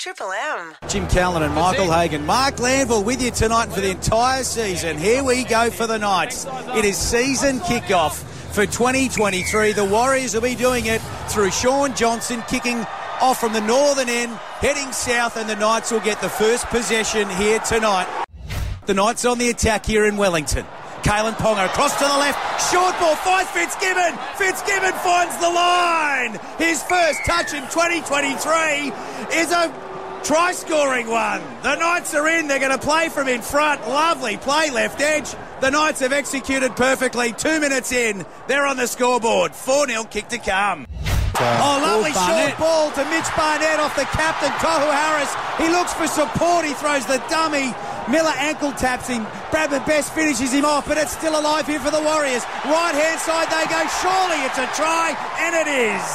Triple M. Jim Callan and Michael Hagan. Mark Landville with you tonight for the entire season. Here we go for the Knights. It is season kickoff for 2023. The Warriors will be doing it through Shaun Johnson kicking off from the northern end, heading south, and the Knights will get the first possession here tonight. The Knights on the attack here in Wellington. Kalyn Ponga across to the left. Short ball finds Fitzgibbon. Fitzgibbon finds the line. His first touch in 2023 is a try scoring one. The Knights are in. They're going to play from in front. Lovely play left edge. The Knights have executed perfectly. Two minutes in. They're on the scoreboard. 4 0 kick to come. Uh, oh, lovely short ball to Mitch Barnett off the captain, Tohu Harris. He looks for support. He throws the dummy. Miller ankle taps him. Bradman Best finishes him off, but it's still alive here for the Warriors. Right hand side they go. Surely it's a try, and it is.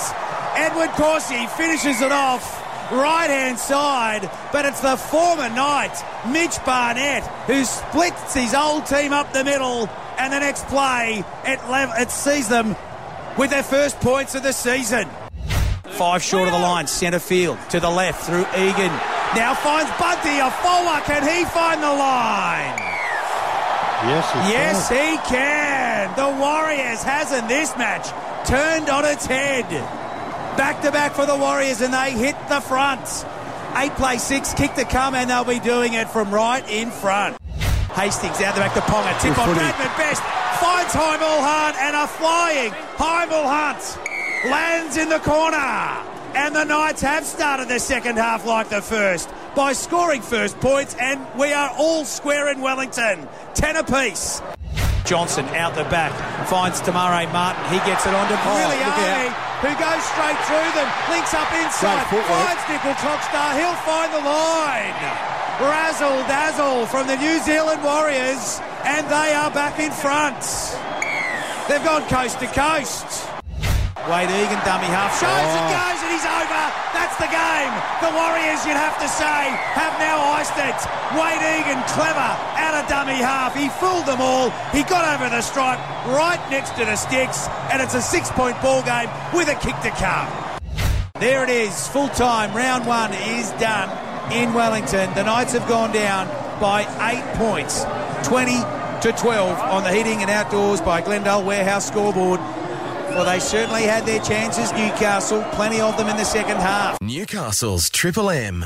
Edward Kosi finishes it off right hand side, but it's the former Knight, Mitch Barnett, who splits his old team up the middle. And the next play, it, lev- it sees them with their first points of the season. Five short of the line, centre field to the left through Egan. Now finds Bunty, a forward. Can he find the line? Yes, he Yes, can. he can. The Warriors has in this match turned on its head. Back to back for the Warriors, and they hit the front. Eight play six, kick to come, and they'll be doing it from right in front. Hastings out the back to Ponga. Tip Good on footy. Bradman Best. Finds Hymel Hunt and a flying Hymel Hunt lands in the corner. And the Knights have started the second half like the first by scoring first points, and we are all square in Wellington. Ten apiece. Johnson out the back finds Te Maire Martin. He gets it on to Oh, look eh? who goes straight through them. Links up inside. Great footwork. Finds Nicoll-Klokstad. He'll find the line. Razzle dazzle from the New Zealand Warriors, and they are back in front. They've gone coast to coast. Wayde Egan, dummy half, shows and Oh. goes, and he's over. That's the game. The Warriors, you'd have to say, have now iced it. Wayde Egan, clever, out of dummy half. He fooled them all. He got over the stripe right next to the sticks, and it's a six-point ball game with a kick to come. There it is, full time. Round one is done in Wellington. The Knights have gone down by eight points, 20 to 12 on the heating and outdoors by Glendale Warehouse scoreboard. Well, they certainly had their chances, Newcastle, plenty of them in the second half. Newcastle's Triple M.